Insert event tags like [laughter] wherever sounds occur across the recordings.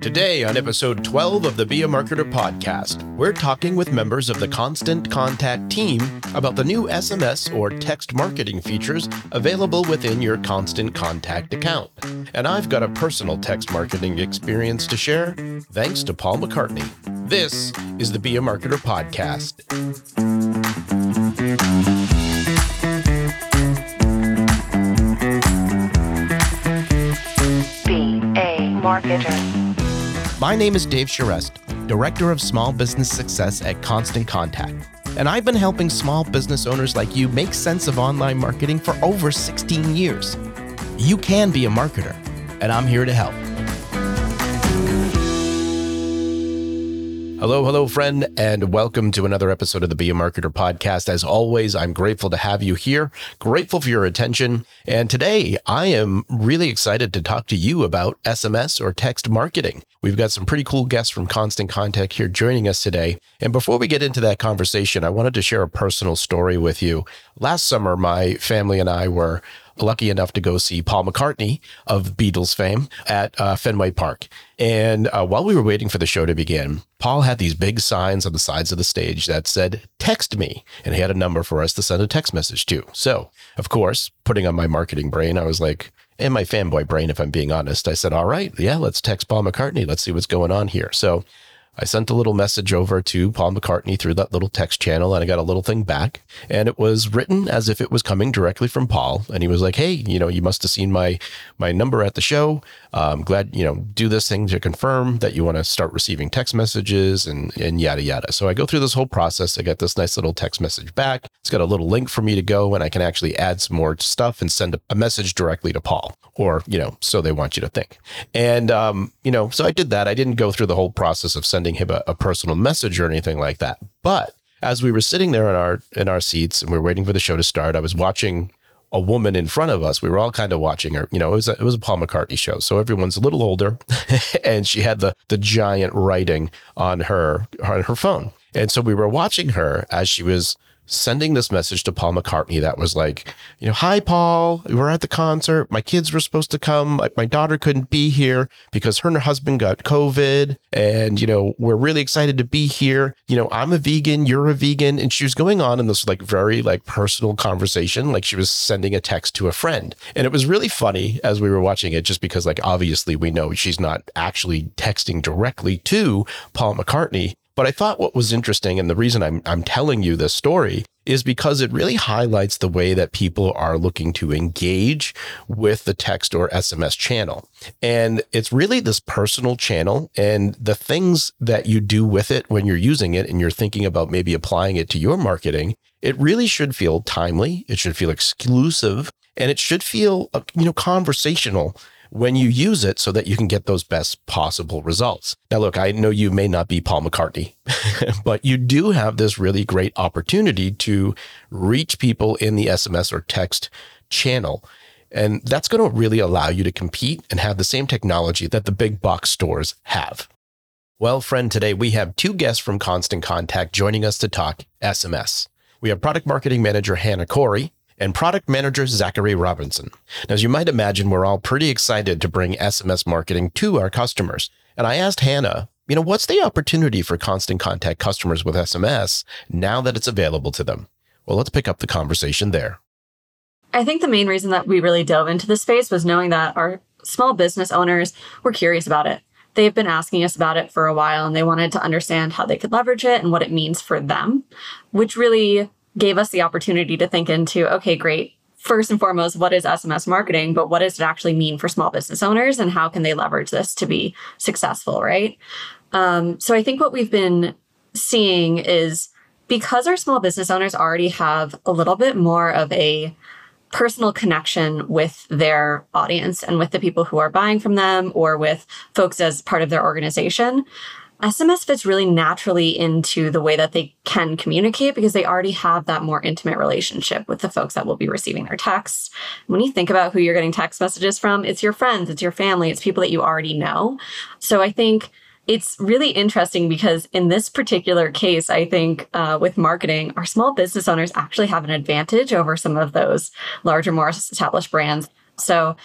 Today, on episode 12 of the Be a Marketer podcast, we're talking with members of the Constant Contact team about the new SMS or text marketing features available within your Constant Contact account. And I've got a personal text marketing experience to share thanks to Paul McCartney. This is the Be a Marketer podcast. Be a marketer. My name is Dave Charest, Director of Small Business Success at Constant Contact. And I've been helping small business owners like you make sense of online marketing for over 16 years. You can be a marketer, and I'm here to help. Hello, hello, friend, and welcome to another episode of the Be a Marketer podcast. As always, I'm grateful to have you here, grateful for your attention. And today I am really excited to talk to you about SMS or text marketing. We've got some pretty cool guests from Constant Contact here joining us today. And before we get into that conversation, I wanted to share a personal story with you. Last summer, my family and I were lucky enough to go see Paul McCartney of Beatles fame at uh, Fenway Park. And uh, while we were waiting for the show to begin, Paul had these big signs on the sides of the stage that said, text me. And he had a number for us to send a text message to. So, of course, putting on my marketing brain, I was like, and my fanboy brain, if I'm being honest, I said, all right, yeah, let's text Paul McCartney. Let's see what's going on here. So I sent a little message over to Paul McCartney through that little text channel and I got a little thing back. And it was written as if it was coming directly from Paul. And he was like, Hey, you know, you must have seen my my number at the show. I'm glad, you know, do this thing to confirm that you want to start receiving text messages and and yada yada. So I go through this whole process. I get this nice little text message back. It's got a little link for me to go and I can actually add some more stuff and send a message directly to Paul. Or, you know, so they want you to think. And um, you know, so I did that. I didn't go through the whole process of sending him a, a personal message or anything like that. But as we were sitting there in our in our seats and we were waiting for the show to start, I was watching a woman in front of us. We were all kind of watching her. You know, it was a, it was a Paul McCartney show, so everyone's a little older, [laughs] and she had the the giant writing on her on her phone. And so we were watching her as she was sending this message to Paul McCartney that was like, you know, hi, Paul, we're at the concert. My kids were supposed to come. My daughter couldn't be here because her and her husband got COVID. And, you know, we're really excited to be here. You know, I'm a vegan, you're a vegan. And she was going on in this like very like personal conversation, like she was sending a text to a friend. And it was really funny as we were watching it, just because like obviously we know she's not actually texting directly to Paul McCartney. But I thought what was interesting, and the reason I'm, I'm telling you this story is because it really highlights the way that people are looking to engage with the text or SMS channel. And it's really this personal channel and the things that you do with it when you're using it and you're thinking about maybe applying it to your marketing, it really should feel timely. It should feel exclusive and it should feel, uh, you know, conversational when you use it so that you can get those best possible results. Now, look, I know you may not be Paul McCartney, [laughs] but you do have this really great opportunity to reach people in the SMS or text channel. And that's going to really allow you to compete and have the same technology that the big box stores have. Well, friend, today we have two guests from Constant Contact joining us to talk SMS. We have product marketing manager Hannah Khouri and product manager Zachary Robertson. Now, as you might imagine, we're all pretty excited to bring SMS marketing to our customers. And I asked Hannah, you know, what's the opportunity for constant contact customers with SMS now that it's available to them? Well, let's pick up the conversation there. I think the main reason that we really dove into this space was knowing that our small business owners were curious about it. They've been asking us about it for a while and they wanted to understand how they could leverage it and what it means for them, which really gave us the opportunity to think into okay, great. First and foremost, what is SMS marketing, but what does it actually mean for small business owners and how can they leverage this to be successful, right? Um, so I think what we've been seeing is because our small business owners already have a little bit more of a personal connection with their audience and with the people who are buying from them or with folks as part of their organization. SMS fits really naturally into the way that they can communicate because they already have that more intimate relationship with the folks that will be receiving their texts. When you think about who you're getting text messages from, it's your friends, it's your family, it's people that you already know. So I think it's really interesting because in this particular case, I think uh, with marketing, our small business owners actually have an advantage over some of those larger, more established brands. So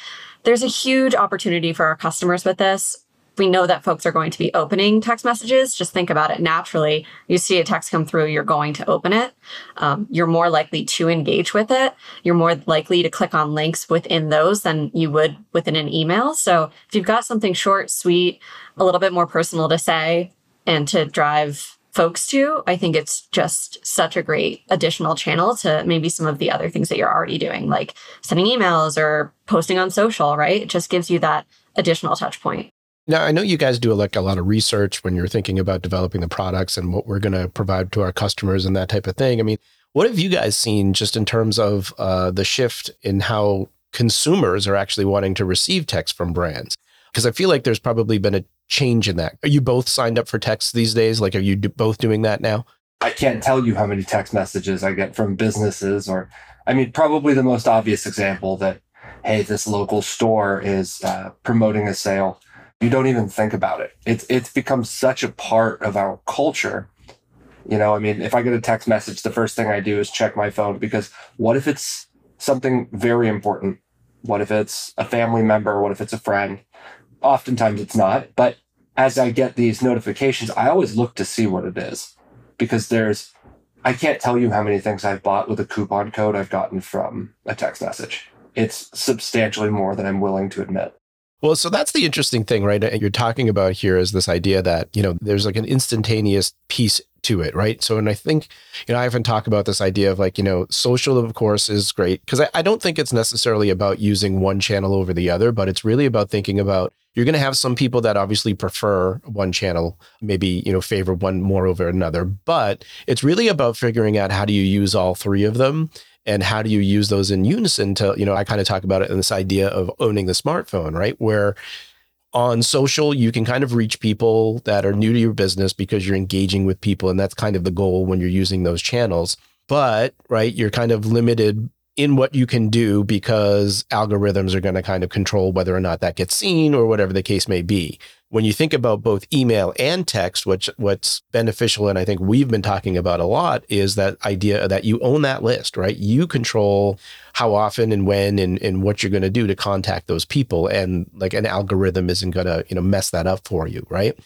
there's a huge opportunity for our customers with this we know that folks are going to be opening text messages. Just think about it naturally. You see a text come through, you're going to open it. Um, you're more likely to engage with it. You're more likely to click on links within those than you would within an email. So if you've got something short, sweet, a little bit more personal to say and to drive folks to, I think it's just such a great additional channel to maybe some of the other things that you're already doing, like sending emails or posting on social, right? It just gives you that additional touch point. Now, I know you guys do like a lot of research when you're thinking about developing the products and what we're going to provide to our customers and that type of thing. I mean, what have you guys seen just in terms of uh, the shift in how consumers are actually wanting to receive text from brands? Because I feel like there's probably been a change in that. Are you both signed up for text these days? Like, are you do- both doing that now? I can't tell you how many text messages I get from businesses, or I mean, probably the most obvious example that, hey, this local store is uh, promoting a sale you don't even think about it. It's it's become such a part of our culture. You know, I mean, if I get a text message, the first thing I do is check my phone because what if it's something very important? What if it's a family member? What if it's a friend? Oftentimes it's not, but as I get these notifications, I always look to see what it is because there's I can't tell you how many things I've bought with a coupon code I've gotten from a text message. It's substantially more than I'm willing to admit. Well, so that's the interesting thing, right? You're talking about here is this idea that, you know, there's like an instantaneous piece to it, right? So, and I think, you know, I often talk about this idea of like, you know, social, of course, is great because I, I don't think it's necessarily about using one channel over the other, but it's really about thinking about you're going to have some people that obviously prefer one channel, maybe, you know, favor one more over another, but it's really about figuring out how do you use all three of them and how do you use those in unison to you know i kind of talk about it in this idea of owning the smartphone right? Where on social you can kind of reach people that are new to your business because you're engaging with people and that's kind of the goal when you're using those channels. But right you're kind of limited in what you can do because algorithms are going to kind of control whether or not that gets seen or whatever the case may be when you think about both email and text, which what's beneficial, and I think we've been talking about a lot, is that idea that you own that list, right? You control how often and when and, and what you're going to do to contact those people. And like an algorithm isn't going to, you know, mess that up for you, right?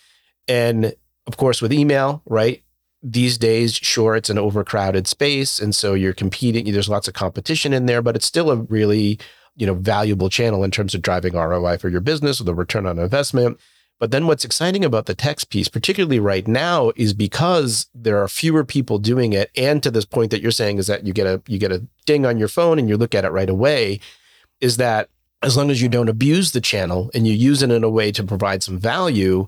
And of course, with email, right? These days, sure, it's an overcrowded space. And so you're competing, there's lots of competition in there, but it's still a really, you know, valuable channel in terms of driving ROI for your business or the return on investment but then what's exciting about the text piece, particularly right now, is because there are fewer people doing it. And to this point that you're saying is that you get a you get a ding on your phone and you look at it right away, is that as long as you don't abuse the channel and you use it in a way to provide some value,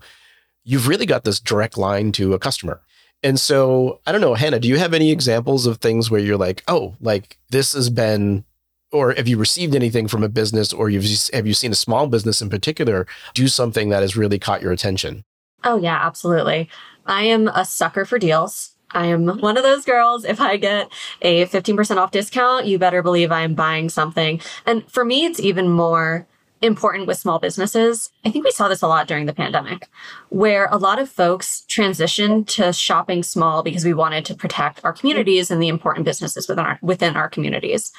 you've really got this direct line to a customer. And so I don't know, Hannah, do you have any examples of things where you're like, oh, like this has been or have you received anything from a business or you've have you seen a small business in particular do something that has really caught your attention? Oh yeah absolutely. I am a sucker for deals. I am one of those girls. If i get a 15% off discount you better believe i am buying something. And for me it's even more important with small businesses. I think we saw this a lot during the pandemic, where a lot of folks transitioned to shopping small because we wanted to protect our communities and the important businesses within our within our communities.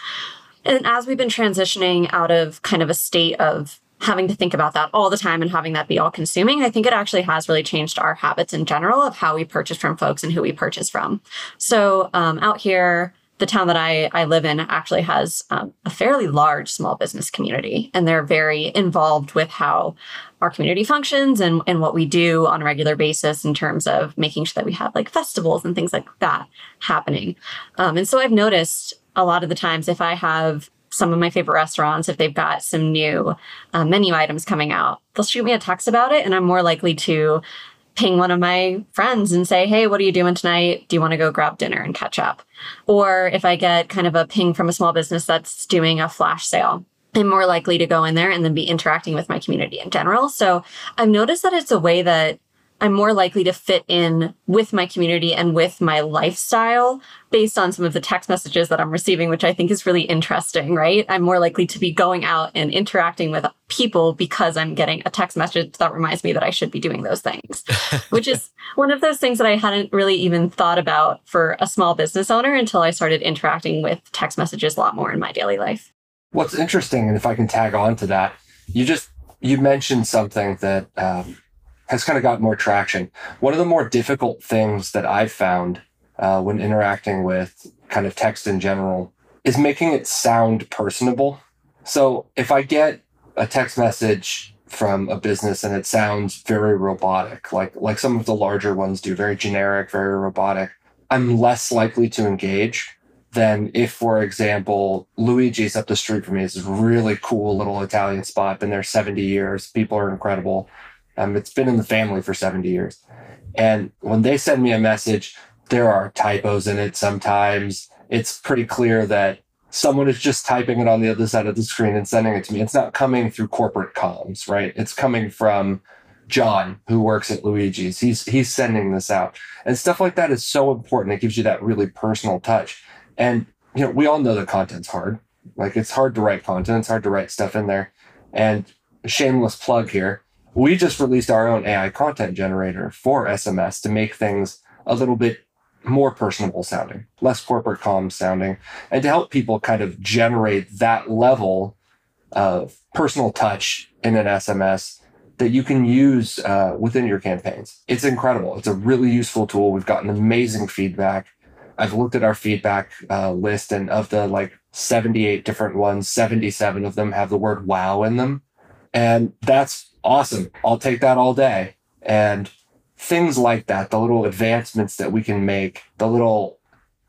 And as we've been transitioning out of kind of a state of having to think about that all the time and having that be all consuming, I think it actually has really changed our habits in general of how we purchase from folks and who we purchase from. So um, out here, the town that I, I live in actually has um, a fairly large small business community, and they're very involved with how our community functions and, and what we do on a regular basis in terms of making sure that we have like festivals and things like that happening. Um, and so I've noticed a lot of the times if I have some of my favorite restaurants, if they've got some new uh, menu items coming out, they'll shoot me a text about it. And I'm more likely to ping one of my friends and say, Hey, what are you doing tonight? Do you want to go grab dinner and catch up? Or if I get kind of a ping from a small business that's doing a flash sale, I'm more likely to go in there and then be interacting with my community in general. So I've noticed that it's a way that I'm more likely to fit in with my community and with my lifestyle based on some of the text messages that I'm receiving, which I think is really interesting, right? I'm more likely to be going out and interacting with people because I'm getting a text message that reminds me that I should be doing those things, which is [laughs] one of those things that I hadn't really even thought about for a small business owner until I started interacting with text messages a lot more in my daily life. What's interesting, and if I can tag on to that, you just you mentioned something that um, has kind of got more traction. One of the more difficult things that I've found uh, when interacting with kind of text in general is making it sound personable. So if I get a text message from a business and it sounds very robotic, like like some of the larger ones do, very generic, very robotic, I'm less likely to engage than if, for example, Luigi's up the street from me is a really cool little Italian spot, been there 70 years. People are incredible. Um, it's been in the family for 70 years. And when they send me a message, there are typos in it sometimes. It's pretty clear that someone is just typing it on the other side of the screen and sending it to me. It's not coming through corporate comms, right? It's coming from John, who works at Luigi's. He's he's sending this out. And stuff like that is so important. It gives you that really personal touch. And you know, we all know the content's hard. Like it's hard to write content, it's hard to write stuff in there. And shameless plug here we just released our own AI content generator for SMS to make things a little bit more personable sounding, less corporate comms sounding, and to help people kind of generate that level of personal touch in an SMS that you can use uh, within your campaigns. It's incredible. It's a really useful tool. We've gotten amazing feedback. I've looked at our feedback uh, list, and of the like 78 different ones, 77 of them have the word wow in them. And that's awesome. I'll take that all day. And things like that, the little advancements that we can make, the little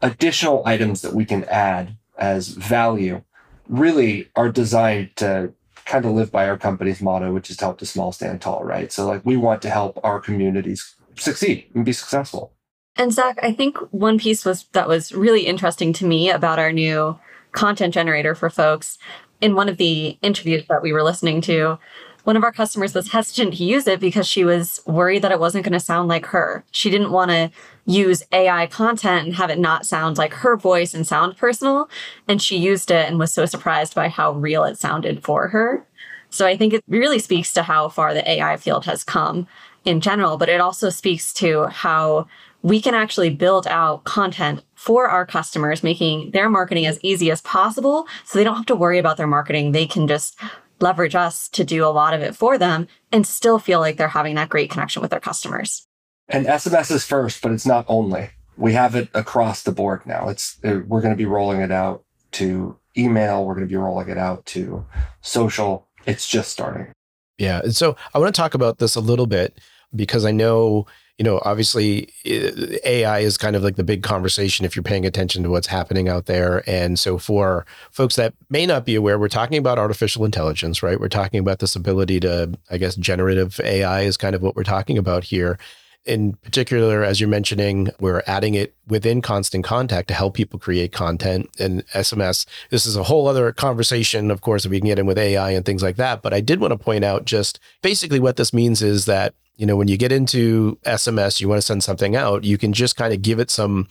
additional items that we can add as value really are designed to kind of live by our company's motto, which is to help the small stand tall, right? So like we want to help our communities succeed and be successful. And Zach, I think one piece was that was really interesting to me about our new content generator for folks. In one of the interviews that we were listening to, one of our customers was hesitant to use it because she was worried that it wasn't going to sound like her. She didn't want to use AI content and have it not sound like her voice and sound personal. And she used it and was so surprised by how real it sounded for her. So I think it really speaks to how far the AI field has come in general, but it also speaks to how we can actually build out content for our customers, making their marketing as easy as possible so they don't have to worry about their marketing. They can just leverage us to do a lot of it for them and still feel like they're having that great connection with their customers. And SMS is first, but it's not only. We have it across the board now. It's uh, we're going to be rolling it out to email, we're going to be rolling it out to social. It's just starting. Yeah. And so I want to talk about this a little bit because I know you know, obviously eh, AI is kind of like the big conversation if you're paying attention to what's happening out there. And so for folks that may not be aware, we're talking about artificial intelligence, right? We're talking about this ability to, I guess, generative AI is kind of what we're talking about here. In particular, as you're mentioning, we're adding it within constant contact to help people create content and SMS. This is a whole other conversation, of course, if we can get in with AI and things like that. But I did want to point out just basically what this means is that you know, when you get into SMS, you want to send something out, you can just kind of give it some,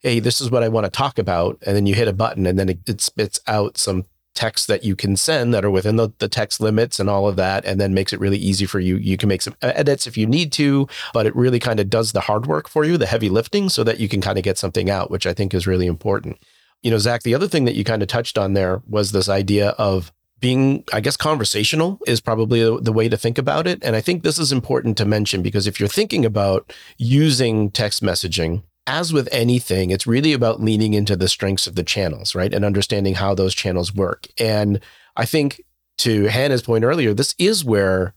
hey, this is what I want to talk about. And then you hit a button and then it, it spits out some text that you can send that are within the, the text limits and all of that and then makes it really easy for you you can make some edits if you need to but it really kind of does the hard work for you the heavy lifting so that you can kind of get something out which i think is really important you know zach the other thing that you kind of touched on there was this idea of being, I guess, conversational is probably the way to think about it. And I think this is important to mention because if you're thinking about using text messaging, as with anything, it's really about leaning into the strengths of the channels, right? And understanding how those channels work. And I think to Hannah's point earlier, this is where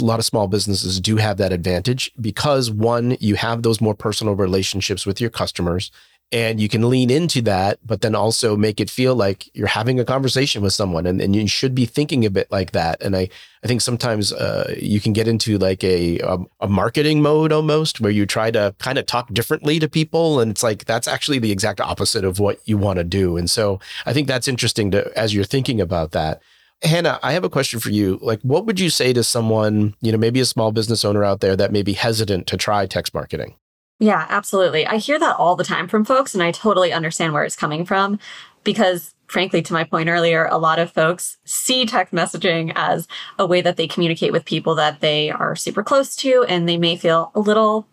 a lot of small businesses do have that advantage because one, you have those more personal relationships with your customers and you can lean into that but then also make it feel like you're having a conversation with someone and, and you should be thinking a bit like that and i i think sometimes uh, you can get into like a, a, a marketing mode almost where you try to kind of talk differently to people and it's like that's actually the exact opposite of what you want to do and so i think that's interesting to as you're thinking about that Hannah, I have a question for you. Like, what would you say to someone, you know, maybe a small business owner out there that may be hesitant to try text marketing? Yeah, absolutely. I hear that all the time from folks, and I totally understand where it's coming from because, frankly, to my point earlier, a lot of folks see text messaging as a way that they communicate with people that they are super close to, and they may feel a little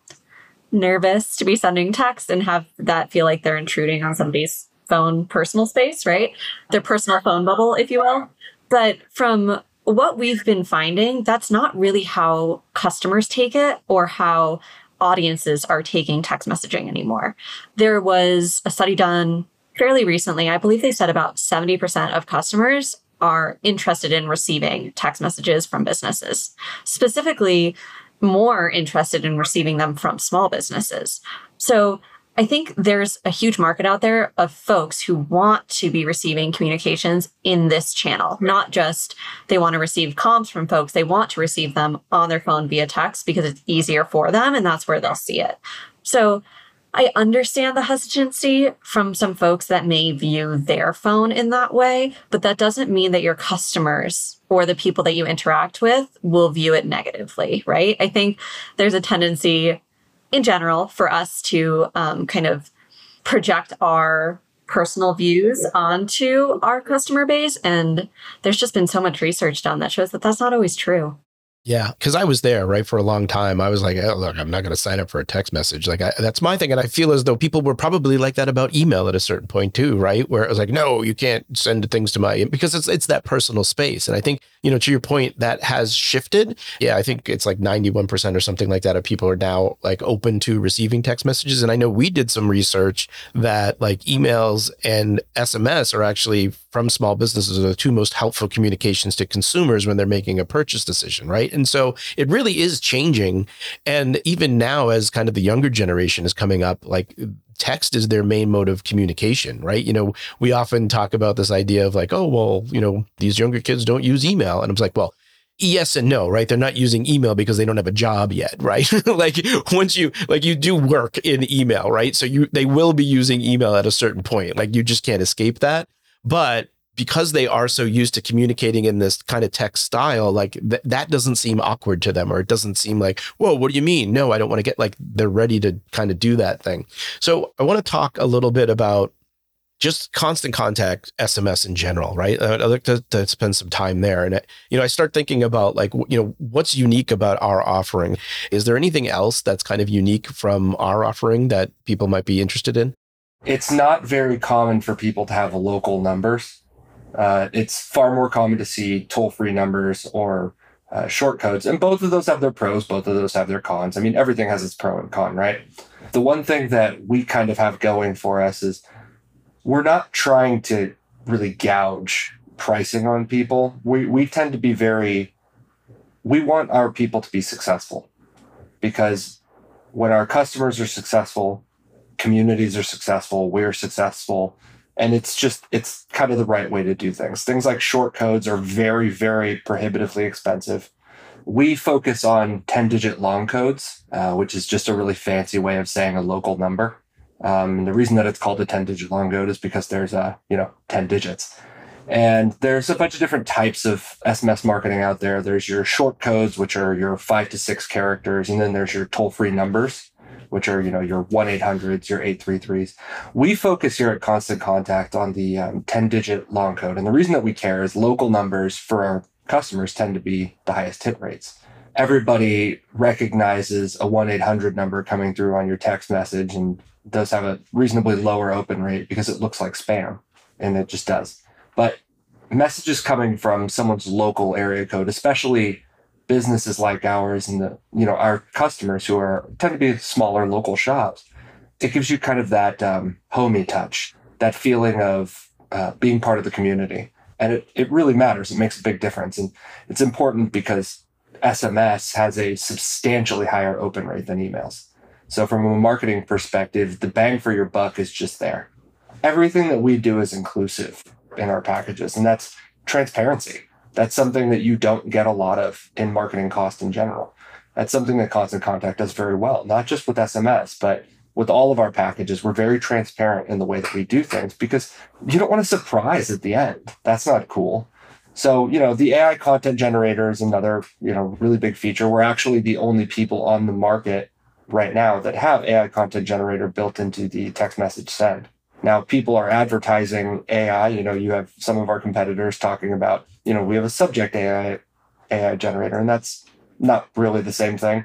nervous to be sending text and have that feel like they're intruding on somebody's phone personal space, right? Their personal phone bubble, if you will. But from what we've been finding, that's not really how customers take it or how audiences are taking text messaging anymore. There was a study done fairly recently. I believe they said about 70% of customers are interested in receiving text messages from businesses, specifically, more interested in receiving them from small businesses. So I think there's a huge market out there of folks who want to be receiving communications in this channel, not just they want to receive comms from folks, they want to receive them on their phone via text because it's easier for them and that's where they'll see it. So I understand the hesitancy from some folks that may view their phone in that way, but that doesn't mean that your customers or the people that you interact with will view it negatively, right? I think there's a tendency in general for us to um, kind of project our personal views onto our customer base. And there's just been so much research done that shows that that's not always true. Yeah, because I was there right for a long time. I was like, oh, look, I'm not going to sign up for a text message. Like I, that's my thing, and I feel as though people were probably like that about email at a certain point too, right? Where it was like, no, you can't send things to my because it's it's that personal space. And I think you know, to your point, that has shifted. Yeah, I think it's like 91 percent or something like that of people are now like open to receiving text messages. And I know we did some research that like emails and SMS are actually from small businesses are the two most helpful communications to consumers when they're making a purchase decision, right? And so it really is changing. And even now, as kind of the younger generation is coming up, like text is their main mode of communication, right? You know, we often talk about this idea of like, oh, well, you know, these younger kids don't use email. And I'm like, well, yes and no, right? They're not using email because they don't have a job yet, [laughs] right? [laughs] like once you like you do work in email, right? So you they will be using email at a certain point. Like you just can't escape that. But because they are so used to communicating in this kind of text style, like th- that doesn't seem awkward to them, or it doesn't seem like, whoa, what do you mean? No, I don't want to get like they're ready to kind of do that thing. So I want to talk a little bit about just constant contact SMS in general, right? Uh, I'd like to, to spend some time there. And, uh, you know, I start thinking about like, you know, what's unique about our offering? Is there anything else that's kind of unique from our offering that people might be interested in? It's not very common for people to have local numbers. Uh, it's far more common to see toll free numbers or uh, short codes. And both of those have their pros, both of those have their cons. I mean, everything has its pro and con, right? The one thing that we kind of have going for us is we're not trying to really gouge pricing on people. We, we tend to be very, we want our people to be successful because when our customers are successful, communities are successful, we're successful, and it's just it's kind of the right way to do things. Things like short codes are very very prohibitively expensive. We focus on 10 digit long codes uh, which is just a really fancy way of saying a local number. Um, and the reason that it's called a 10 digit long code is because there's a you know 10 digits. And there's a bunch of different types of sms marketing out there. There's your short codes which are your five to six characters and then there's your toll free numbers which are you know your 1-800s your 833s we focus here at constant contact on the um, 10 digit long code. And the reason that we care is local numbers for our customers tend to be the highest hit rates. Everybody recognizes a 1-800 number coming through on your text message and does have a reasonably lower open rate because it looks like spam and it just does. But messages coming from someone's local area code especially businesses like ours and the you know our customers who are tend to be smaller local shops it gives you kind of that um, homey touch that feeling of uh, being part of the community. And it, it really matters. It makes a big difference. And it's important because sms has a substantially higher open rate than emails. So from a marketing perspective the bang for your buck is just there. Everything that we do is inclusive in our packages and that's transparency that's something that you don't get a lot of in marketing cost in general. That's something that Constant Contact does very well, not just with SMS, but with all of our packages. We're very transparent in the way that we do things because you don't want a surprise at the end. That's not cool. So, you know, the AI content generator is another, you know, really big feature. We're actually the only people on the market right now that have AI content generator built into the text message send. Now people are advertising AI. You know, you have some of our competitors talking about, you know, we have a subject AI AI generator, and that's not really the same thing.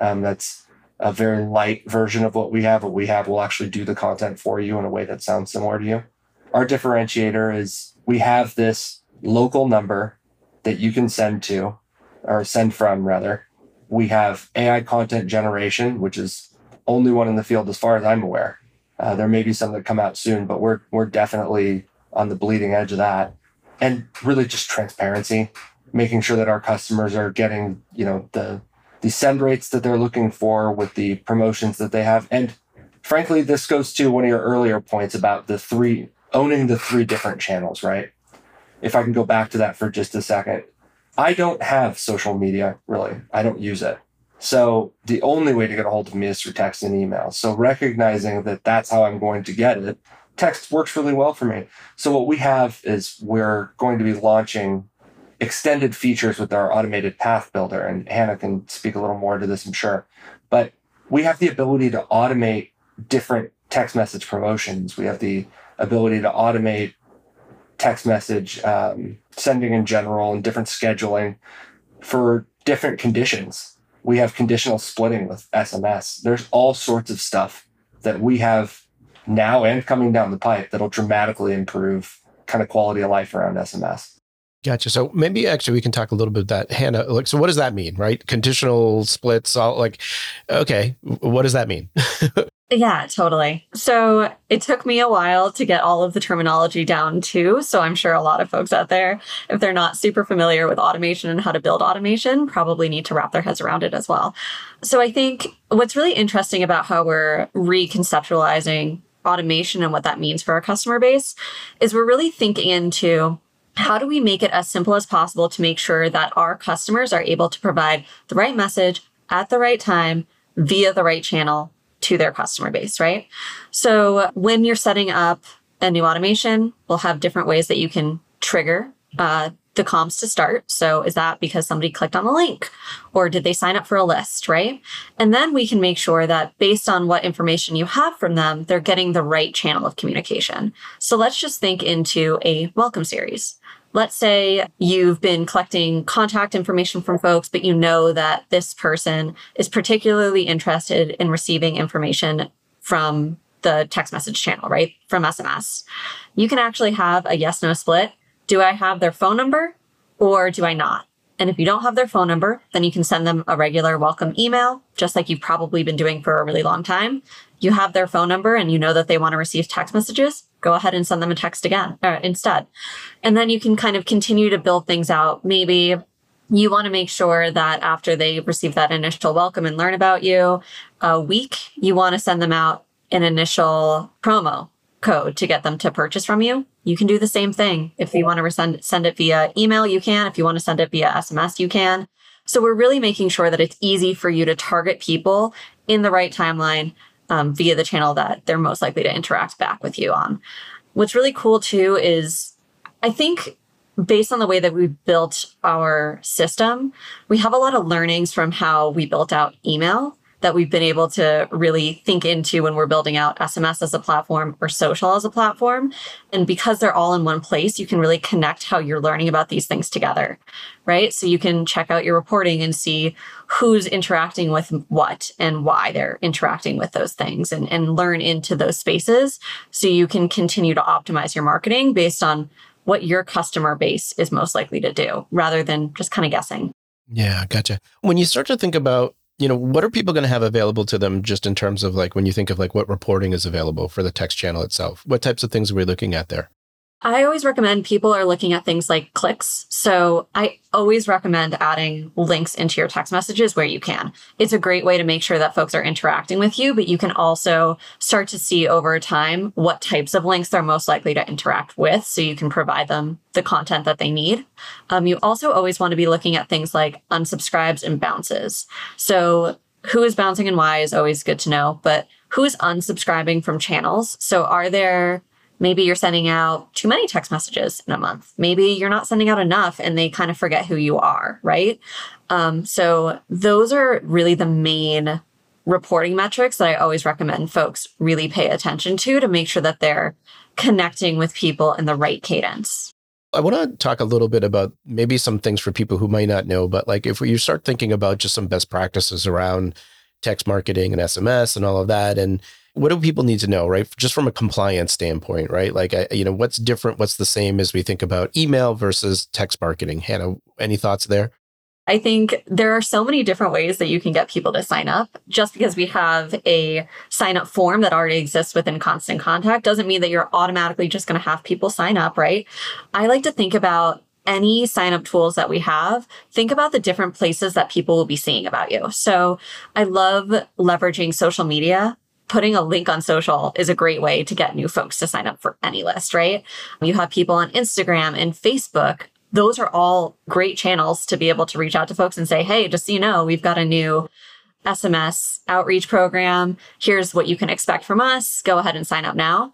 Um, that's a very light version of what we have. What we have will actually do the content for you in a way that sounds similar to you. Our differentiator is we have this local number that you can send to or send from rather. We have AI content generation, which is only one in the field as far as I'm aware. Uh, there may be some that come out soon, but we're we're definitely on the bleeding edge of that. And really just transparency, making sure that our customers are getting, you know, the the send rates that they're looking for with the promotions that they have. And frankly, this goes to one of your earlier points about the three owning the three different channels, right? If I can go back to that for just a second. I don't have social media really. I don't use it. So the only way to get a hold of me is through text and email. So recognizing that that's how I'm going to get it, text works really well for me. So what we have is we're going to be launching extended features with our automated path builder and Hannah can speak a little more to this, I'm sure. But we have the ability to automate different text message promotions. We have the ability to automate text message um, sending in general and different scheduling for different conditions. We have conditional splitting with SMS. There's all sorts of stuff that we have now and coming down the pipe that'll dramatically improve kind of quality of life around SMS. Gotcha. So maybe actually we can talk a little bit about that, Hannah. Like, so what does that mean, right? Conditional splits. All like, okay, what does that mean? [laughs] Yeah, totally. So it took me a while to get all of the terminology down too. So I'm sure a lot of folks out there, if they're not super familiar with automation and how to build automation, probably need to wrap their heads around it as well. So I think what's really interesting about how we're reconceptualizing automation and what that means for our customer base is we're really thinking into how do we make it as simple as possible to make sure that our customers are able to provide the right message at the right time via the right channel to their customer base, right? So when you're setting up a new automation, we'll have different ways that you can trigger uh, the comms to start. So is that because somebody clicked on the link or did they sign up for a list, right? And then we can make sure that based on what information you have from them, they're getting the right channel of communication. So let's just think into a welcome series. Let's say you've been collecting contact information from folks, but you know that this person is particularly interested in receiving information from the text message channel, right? From SMS. You can actually have a yes no split. Do I have their phone number or do I not? And if you don't have their phone number, then you can send them a regular welcome email, just like you've probably been doing for a really long time. You have their phone number and you know that they want to receive text messages go ahead and send them a text again instead. And then you can kind of continue to build things out. Maybe you want to make sure that after they receive that initial welcome and learn about you a week, you want to send them out an initial promo code to get them to purchase from you. You can do the same thing. If you want to send, send it via email, you can. If you want to send it via SMS, you can. So we're really making sure that it's easy for you to target people in the right timeline um, via the channel that they're most likely to interact back with you on. What's really cool too is I think based on the way that we built our system, we have a lot of learnings from how we built out email that we've been able to really think into when we're building out SMS as a platform or social as a platform. And because they're all in one place, you can really connect how you're learning about these things together, right? So you can check out your reporting and see who's interacting with what and why they're interacting with those things and, and learn into those spaces so you can continue to optimize your marketing based on what your customer base is most likely to do rather than just kind of guessing. Yeah, gotcha. When you start to think about you know, what are people going to have available to them just in terms of like when you think of like what reporting is available for the text channel itself? What types of things are we looking at there? I always recommend people are looking at things like clicks. So I always recommend adding links into your text messages where you can. It's a great way to make sure that folks are interacting with you, but you can also start to see over time what types of links they're most likely to interact with. So you can provide them the content that they need. Um, you also always want to be looking at things like unsubscribes and bounces. So who is bouncing and why is always good to know, but who is unsubscribing from channels? So are there Maybe you're sending out too many text messages in a month. Maybe you're not sending out enough and they kind of forget who you are, right? Um, so those are really the main reporting metrics that I always recommend folks really pay attention to to make sure that they're connecting with people in the right cadence. I want to talk a little bit about maybe some things for people who might not know, but like if you start thinking about just some best practices around text marketing and SMS and all of that, and What do people need to know, right? Just from a compliance standpoint, right? Like, you know, what's different? What's the same as we think about email versus text marketing? Hannah, any thoughts there? I think there are so many different ways that you can get people to sign up. Just because we have a sign up form that already exists within Constant Contact doesn't mean that you're automatically just going to have people sign up, right? I like to think about any sign up tools that we have, think about the different places that people will be seeing about you. So I love leveraging social media. Putting a link on social is a great way to get new folks to sign up for any list, right? You have people on Instagram and Facebook. Those are all great channels to be able to reach out to folks and say, hey, just so you know, we've got a new SMS outreach program. Here's what you can expect from us. Go ahead and sign up now.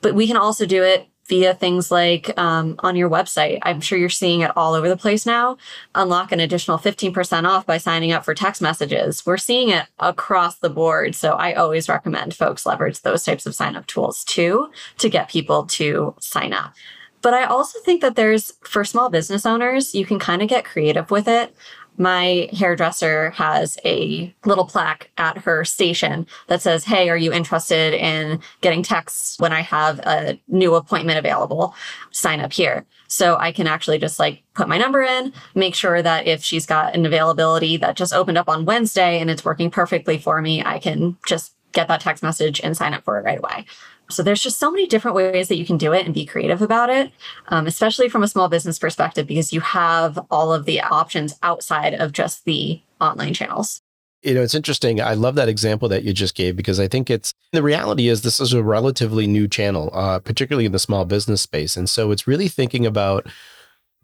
But we can also do it via things like um, on your website. I'm sure you're seeing it all over the place now. Unlock an additional 15% off by signing up for text messages. We're seeing it across the board. So I always recommend folks leverage those types of sign up tools too to get people to sign up. But I also think that there's, for small business owners, you can kind of get creative with it my hairdresser has a little plaque at her station that says, Hey, are you interested in getting texts when I have a new appointment available? Sign up here. So I can actually just like put my number in, make sure that if she's got an availability that just opened up on Wednesday and it's working perfectly for me, I can just get that text message and sign up for it right away. So there's just so many different ways that you can do it and be creative about it, um, especially from a small business perspective, because you have all of the options outside of just the online channels. You know, it's interesting. I love that example that you just gave because I think it's the reality is this is a relatively new channel, uh, particularly in the small business space. And so it's really thinking about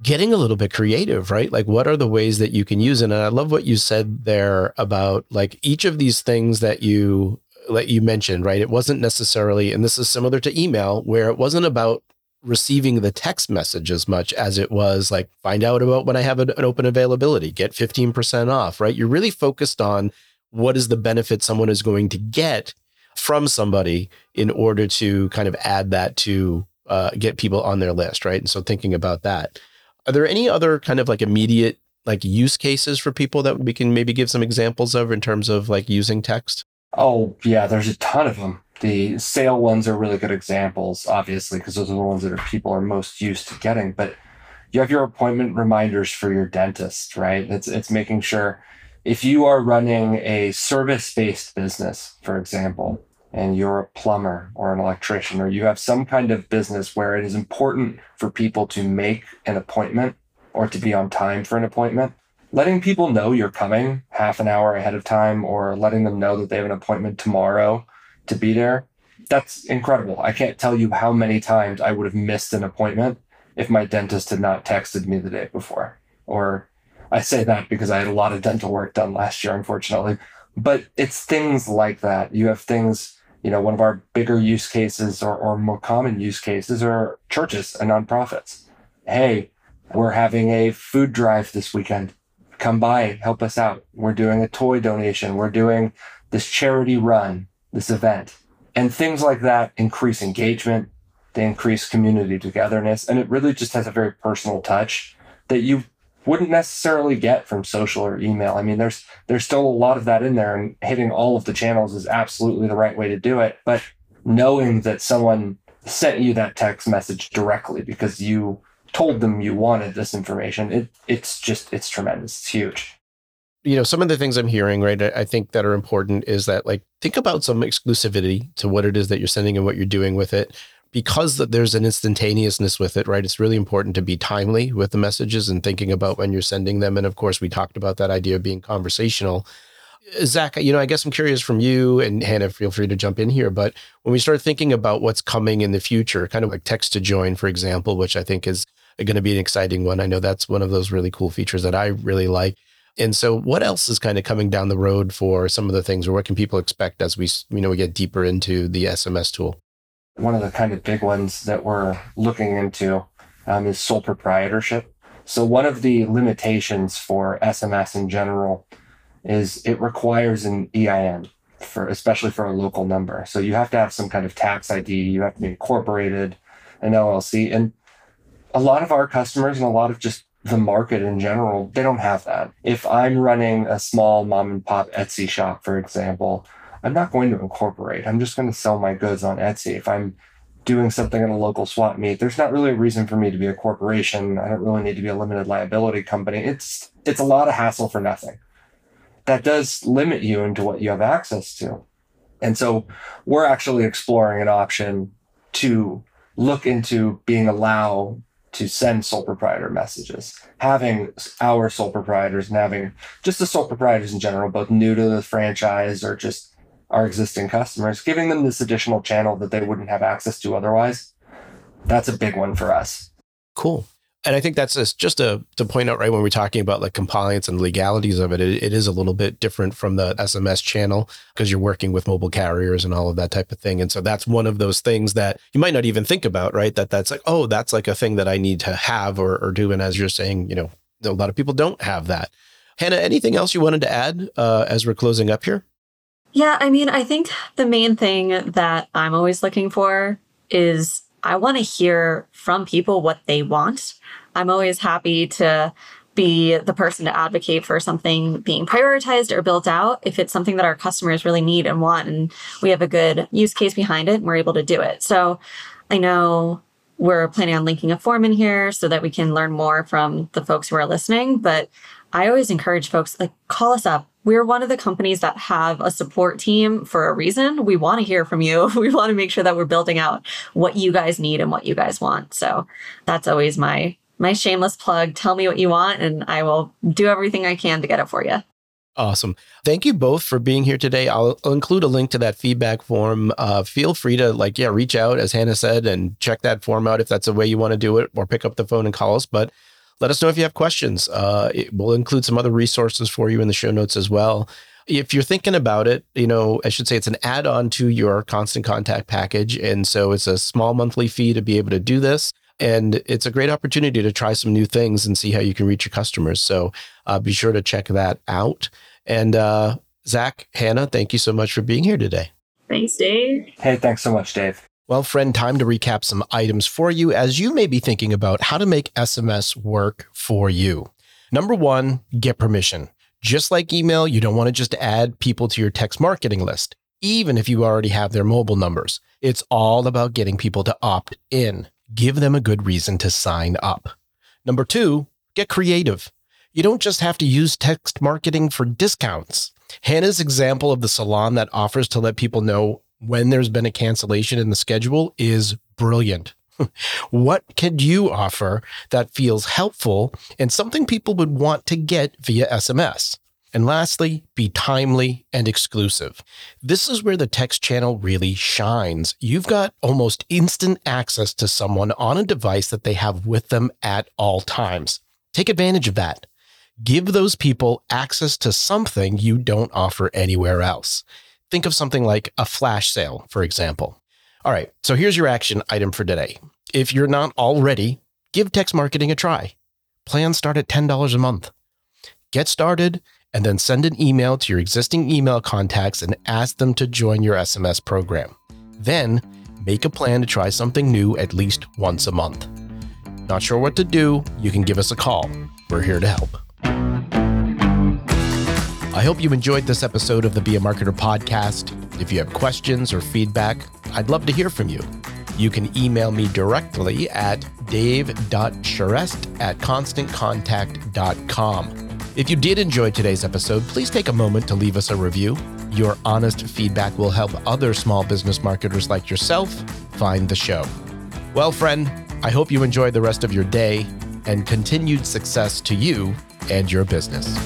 getting a little bit creative, right? Like, what are the ways that you can use it? And I love what you said there about like each of these things that you that you mentioned, right? It wasn't necessarily, and this is similar to email, where it wasn't about receiving the text message as much as it was like find out about when I have an, open availability, get 15% off, right? You're really focused on what is the benefit someone is going to get from somebody in order to kind of add that to uh, get people on their list, right? And so thinking about that. Are there any other kind of like immediate like use cases for people that we can maybe give some examples of in terms of like using text? Oh, yeah, there's a ton of them. The sale ones are really good examples, obviously, because those are the ones that are, people are most used to getting. But you have your appointment reminders for your dentist, right? It's it's making sure if you are running a service-based business, for example, and you're a plumber or an electrician, or you have some kind of business where it is important for people to make an appointment or to be on time for an appointment, letting people know you're coming half an hour ahead of time or letting them know that they have an appointment tomorrow to be there that's incredible. I can't tell you how many times i would have missed an appointment if my dentist had not texted me the day before. Or i say that because i had a lot of dental work done last year unfortunately. But it's things like that. You have things you know one of our bigger use cases or, or more common use cases are churches and nonprofits. Hey we're having a food drive this weekend come by, help us out. We're doing a toy donation. We're doing this charity run, this event. And things like that increase engagement, they increase community togetherness, and it really just has a very personal touch that you wouldn't necessarily get from social or email. I mean, there's there's still a lot of that in there, and hitting all of the channels is absolutely the right way to do it. But knowing that someone sent you that text message directly because you told them you wanted this information, it it's just it's tremendous. It's huge. You know, some of the things I'm hearing, right, I think that are important is that like think about some exclusivity to what it is that you're sending and what you're doing with it. Because there's an instantaneousness with it, right? It's really important to be timely with the messages and thinking about when you're sending them. And of course, we talked about that idea of being conversational. Zach, you know, I guess I'm curious from you and Hannah, feel free to jump in here. But when we start thinking about what's coming in the future, kind of like text to join, for example, which I think is going to be an exciting one. I know that's one of those really cool features that I really like. And so, what else is kind of coming down the road for some of the things, or what can people expect as we, you know, we get deeper into the SMS tool? One of the kind of big ones that we're looking into um, is sole proprietorship. So, one of the limitations for SMS in general is it requires an EIN for, especially for a local number. So, you have to have some kind of tax ID. You have to be incorporated, an LLC, and a lot of our customers and a lot of just the market in general, they don't have that. If I'm running a small mom and pop Etsy shop, for example, I'm not going to incorporate. I'm just going to sell my goods on Etsy. If I'm doing something in a local swap meet, there's not really a reason for me to be a corporation. I don't really need to be a limited liability company. It's it's a lot of hassle for nothing. That does limit you into what you have access to. And so we're actually exploring an option to look into being allowed to send sole proprietor messages, having our sole proprietors and having just the sole proprietors in general, both new to the franchise or just our existing customers, giving them this additional channel that they wouldn't have access to otherwise. That's a big one for us. Cool. And I think that's just, to, to point out, right, when we're talking about like compliance and legalities of it, it, it is a little bit different from the SMS channel because you're working with mobile carriers and all of that type of thing. And so that's one of those things that you might not even think about, right? That that's like, oh, that's like a thing that I need to have or, or do. And as you're saying, you know, a lot of people don't have that. Hannah, anything else you wanted to add uh, as we're closing up here? Yeah, I mean, I think the main thing that I'm always looking for is I want to hear from people what they want. I'm always happy to be the person to advocate for something being prioritized or built out if it's something that our customers really need and want and we have a good use case behind it and we're able to do it. So I know we're planning on linking a form in here so that we can learn more from the folks who are listening, but I always encourage folks like call us up. We're one of the companies that have a support team for a reason. We want to hear from you. [laughs] We want to make sure that we're building out what you guys need and what you guys want. So that's always my my shameless plug. Tell me what you want, and I will do everything I can to get it for you. Awesome. Thank you both for being here today. I'll, include a link to that feedback form. Uh, feel free to like, yeah, reach out as Hannah said and check that form out if that's the way you want to do it or pick up the phone and call us. But let us know if you have questions. Uh, it, we'll include some other resources for you in the show notes as well. If you're thinking about it, you know, I should say it's an add on to your constant contact package. And so it's a small monthly fee to be able to do this. And it's a great opportunity to try some new things and see how you can reach your customers. So uh, be sure to check that out. And uh, Zach, Hannah, thank you so much for being here today. Thanks, Dave. Hey, thanks so much, Dave. Well, friend, time to recap some items for you as you may be thinking about how to make SMS work for you. Number one, get permission. Just like email, you don't want to just add people to your text marketing list, even if you already have their mobile numbers. It's all about getting people to opt in give them a good reason to sign up. Number two, get creative. You don't just have to use text marketing for discounts. Hannah's example of the salon that offers to let people know when there's been a cancellation in the schedule is brilliant. [laughs] what could you offer that feels helpful and something people would want to get via SMS? And lastly, be timely and exclusive. This is where the text channel really shines. You've got almost instant access to someone on a device that they have with them at all times. Take advantage of that. Give those people access to something you don't offer anywhere else. Think of something like a flash sale, for example. All right, so here's your action item for today. If you're not already, give text marketing a try. Plans start at $10 a month. Get started and then send an email to your existing email contacts and ask them to join your SMS program. Then make a plan to try something new at least once a month. Not sure what to do? You can give us a call. We're here to help. I hope you enjoyed this episode of the Be a Marketer podcast. If you have questions or feedback, I'd love to hear from you. You can email me directly at dave.charest at constantcontact.com. If you did enjoy today's episode, please take a moment to leave us a review. Your honest feedback will help other small business marketers like yourself find the show. Well, friend, I hope you enjoy the rest of your day and continued success to you and your business.